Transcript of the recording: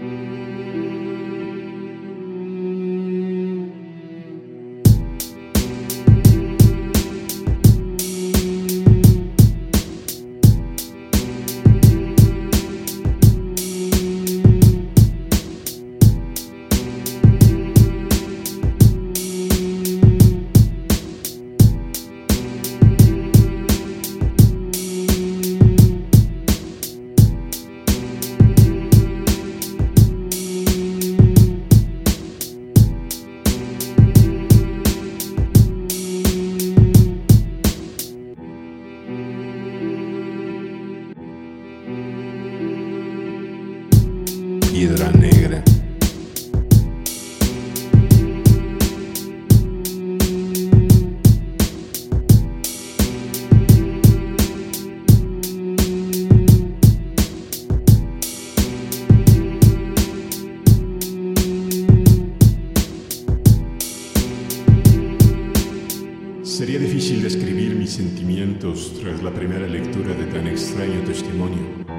Música piedra negra. Sería difícil describir mis sentimientos tras la primera lectura de tan extraño testimonio.